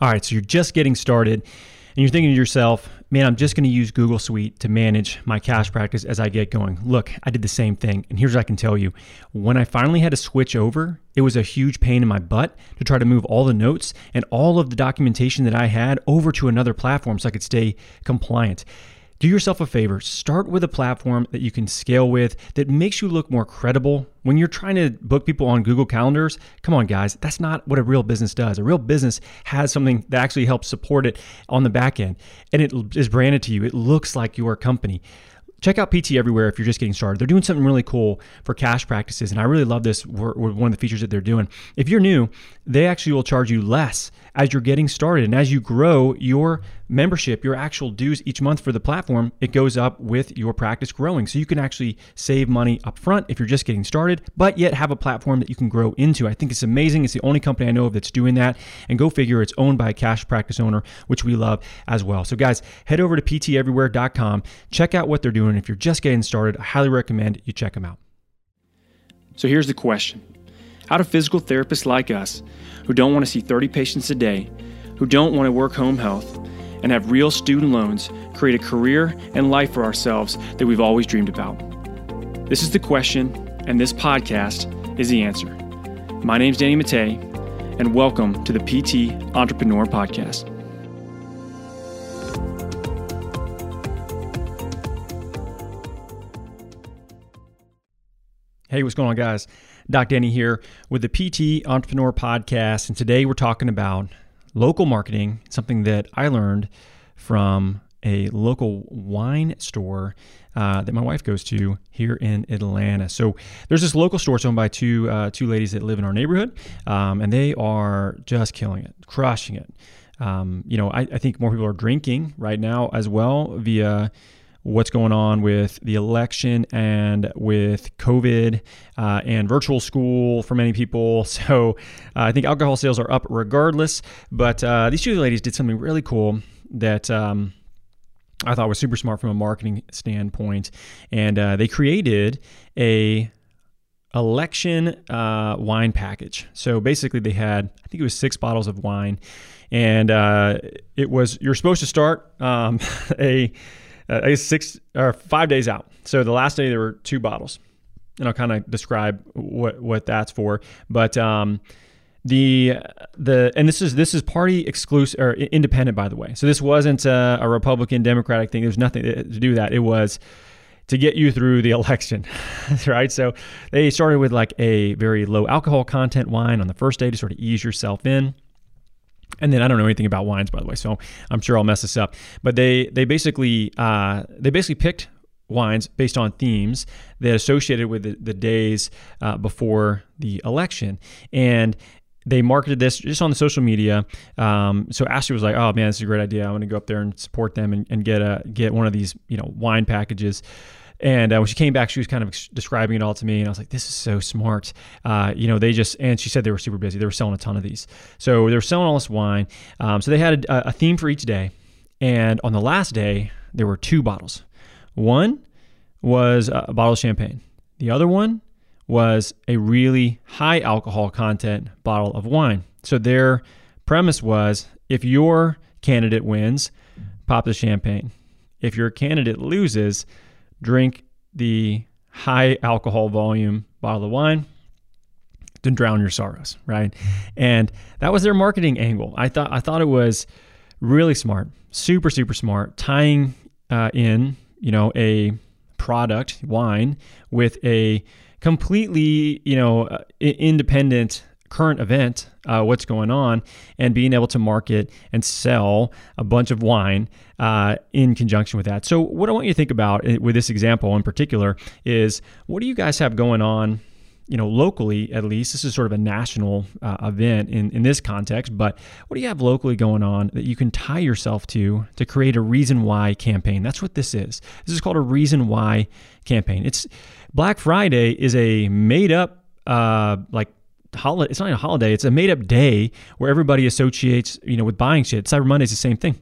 All right, so you're just getting started and you're thinking to yourself, man, I'm just going to use Google Suite to manage my cash practice as I get going. Look, I did the same thing. And here's what I can tell you when I finally had to switch over, it was a huge pain in my butt to try to move all the notes and all of the documentation that I had over to another platform so I could stay compliant do yourself a favor. Start with a platform that you can scale with that makes you look more credible. When you're trying to book people on Google Calendars, come on, guys, that's not what a real business does. A real business has something that actually helps support it on the back end and it is branded to you. It looks like your company check out PT Everywhere if you're just getting started. They're doing something really cool for cash practices, and I really love this. One of the features that they're doing. If you're new, they actually will charge you less as you're getting started, and as you grow your membership, your actual dues each month for the platform, it goes up with your practice growing. So you can actually save money up front if you're just getting started, but yet have a platform that you can grow into. I think it's amazing. It's the only company I know of that's doing that. And go figure, it's owned by a cash practice owner, which we love as well. So guys, head over to pteverywhere.com, check out what they're doing. If you're just getting started, I highly recommend you check them out. So here's the question. How do physical therapists like us, who don't want to see 30 patients a day, who don't want to work home health, and have real student loans, create a career and life for ourselves that we've always dreamed about? This is the question, and this podcast is the answer. My name's Danny Mattei, and welcome to the PT Entrepreneur Podcast. Hey, what's going on, guys? Doc Danny here with the PT Entrepreneur Podcast. And today we're talking about local marketing, something that I learned from a local wine store uh, that my wife goes to here in Atlanta. So there's this local store it's owned by two uh, two ladies that live in our neighborhood, um, and they are just killing it, crushing it. Um, you know, I, I, think more people are drinking right now as well via what's going on with the election and with COVID uh, and virtual school for many people. So uh, I think alcohol sales are up regardless. But uh, these two ladies did something really cool that. Um, I thought was super smart from a marketing standpoint, and uh, they created a election uh, wine package. So basically, they had I think it was six bottles of wine, and uh, it was you're supposed to start um, a uh, I guess six or five days out. So the last day there were two bottles, and I'll kind of describe what what that's for. But um, the the and this is this is party exclusive or independent, by the way. So this wasn't a, a Republican Democratic thing. There's nothing to do that. It was to get you through the election, right? So they started with like a very low alcohol content wine on the first day to sort of ease yourself in. And then I don't know anything about wines, by the way, so I'm sure I'll mess this up. But they they basically uh, they basically picked wines based on themes that associated with the, the days uh, before the election, and they marketed this just on the social media. Um, so Ashley was like, "Oh man, this is a great idea. I'm going to go up there and support them and, and get a get one of these you know wine packages." And uh, when she came back, she was kind of describing it all to me, and I was like, "This is so smart." Uh, you know, they just and she said they were super busy. They were selling a ton of these, so they were selling all this wine. Um, so they had a, a theme for each day, and on the last day, there were two bottles. One was a bottle of champagne. The other one was a really high alcohol content bottle of wine. So their premise was if your candidate wins, pop the champagne. If your candidate loses, drink the high alcohol volume bottle of wine to drown your sorrows, right? And that was their marketing angle. I thought I thought it was really smart, super super smart, tying uh, in you know a product wine with a completely you know uh, independent current event, uh, what's going on, and being able to market and sell a bunch of wine uh, in conjunction with that. So, what I want you to think about with this example in particular is what do you guys have going on? You know, locally at least, this is sort of a national uh, event in, in this context, but what do you have locally going on that you can tie yourself to to create a reason why campaign? That's what this is. This is called a reason why campaign. It's Black Friday is a made up uh, like holiday. It's not a holiday. It's a made up day where everybody associates, you know, with buying shit. Cyber Monday is the same thing.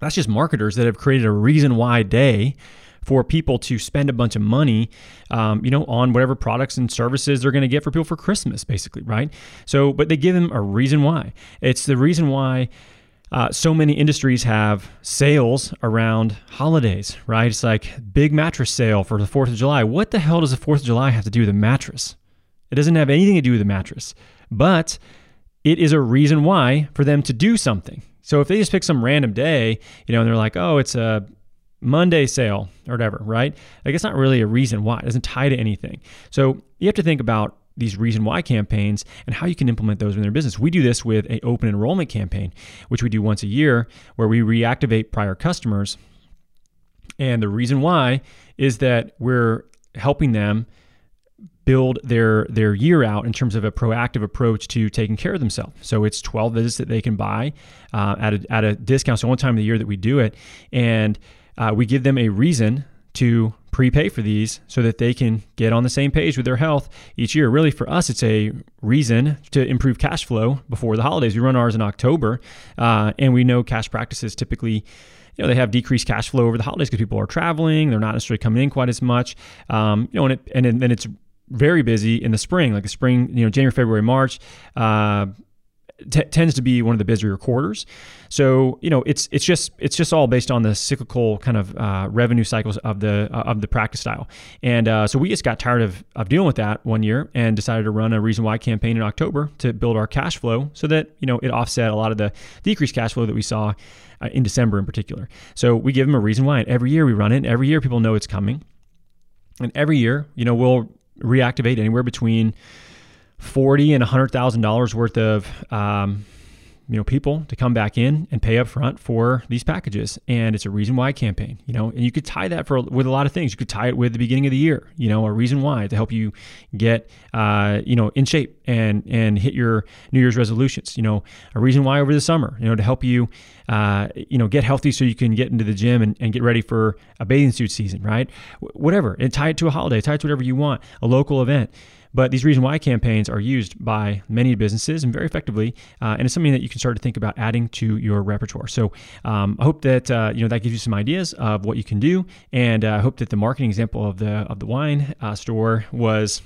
That's just marketers that have created a reason why day for people to spend a bunch of money, um, you know, on whatever products and services they're going to get for people for Christmas, basically, right? So, but they give them a reason why. It's the reason why. Uh, so many industries have sales around holidays, right? It's like big mattress sale for the 4th of July. What the hell does the 4th of July have to do with a mattress? It doesn't have anything to do with the mattress, but it is a reason why for them to do something. So if they just pick some random day, you know, and they're like, oh, it's a Monday sale or whatever, right? Like it's not really a reason why. It doesn't tie to anything. So you have to think about these reason why campaigns and how you can implement those in their business. We do this with an open enrollment campaign, which we do once a year, where we reactivate prior customers. And the reason why is that we're helping them build their their year out in terms of a proactive approach to taking care of themselves. So it's 12 visits that they can buy uh, at, a, at a discount. So one time of the year that we do it, and uh, we give them a reason to prepay for these so that they can get on the same page with their health each year. Really, for us, it's a reason to improve cash flow before the holidays. We run ours in October, uh, and we know cash practices typically you know they have decreased cash flow over the holidays because people are traveling they're not necessarily coming in quite as much um, you know and, it, and then it's very busy in the spring, like the spring, you know, January, February, March. Uh, T- tends to be one of the busier quarters. So you know it's it's just it's just all based on the cyclical kind of uh, revenue cycles of the uh, of the practice style. And uh, so we just got tired of of dealing with that one year and decided to run a reason why campaign in October to build our cash flow so that you know it offset a lot of the decreased cash flow that we saw uh, in December in particular. So we give them a reason why, and every year we run it. And every year people know it's coming. And every year, you know, we'll reactivate anywhere between forty and hundred thousand dollars worth of um, you know people to come back in and pay up front for these packages. And it's a reason why campaign you know and you could tie that for with a lot of things. You could tie it with the beginning of the year you know a reason why to help you get uh, you know in shape and and hit your new year's resolutions you know a reason why over the summer you know to help you uh, you know get healthy so you can get into the gym and, and get ready for a bathing suit season right? Whatever. And tie it to a holiday tie it to whatever you want a local event but these reason why campaigns are used by many businesses and very effectively, uh, and it's something that you can start to think about adding to your repertoire. So um, I hope that uh, you know that gives you some ideas of what you can do, and uh, I hope that the marketing example of the of the wine uh, store was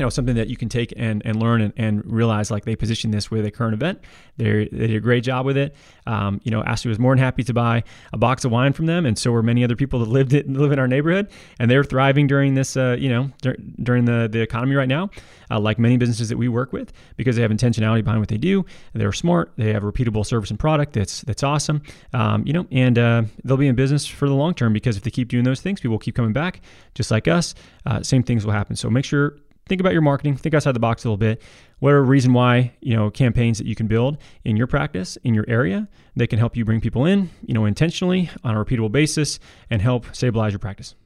you know something that you can take and, and learn and, and realize like they position this with a current event. They they did a great job with it. Um, you know Ashley was more than happy to buy a box of wine from them and so were many other people that lived it live in our neighborhood and they're thriving during this uh, you know dur- during the the economy right now uh, like many businesses that we work with because they have intentionality behind what they do. They're smart. They have repeatable service and product that's that's awesome. Um, you know and uh, they'll be in business for the long term because if they keep doing those things people will keep coming back just like us. Uh, same things will happen. So make sure think about your marketing, think outside the box a little bit. What are reason why, you know, campaigns that you can build in your practice, in your area, that can help you bring people in, you know, intentionally on a repeatable basis and help stabilize your practice.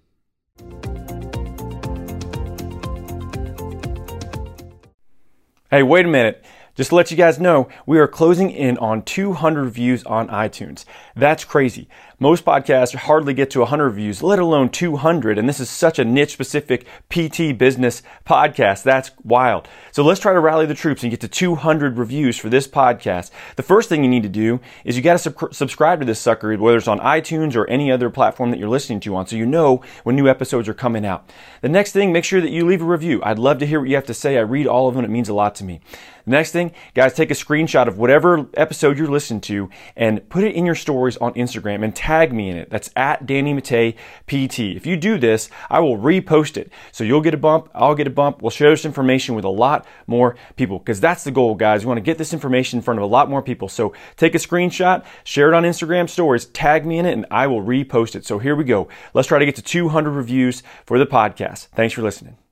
Hey, wait a minute. Just to let you guys know, we are closing in on 200 views on iTunes. That's crazy. Most podcasts hardly get to 100 views, let alone 200. And this is such a niche specific PT business podcast. That's wild. So let's try to rally the troops and get to 200 reviews for this podcast. The first thing you need to do is you got to sub- subscribe to this sucker, whether it's on iTunes or any other platform that you're listening to on, so you know when new episodes are coming out. The next thing, make sure that you leave a review. I'd love to hear what you have to say. I read all of them. It means a lot to me. Next thing, guys, take a screenshot of whatever episode you're listening to and put it in your stories on Instagram and tag me in it. That's at Danny Mattei PT. If you do this, I will repost it. So you'll get a bump, I'll get a bump. We'll share this information with a lot more people because that's the goal, guys. We want to get this information in front of a lot more people. So take a screenshot, share it on Instagram stories, tag me in it, and I will repost it. So here we go. Let's try to get to 200 reviews for the podcast. Thanks for listening.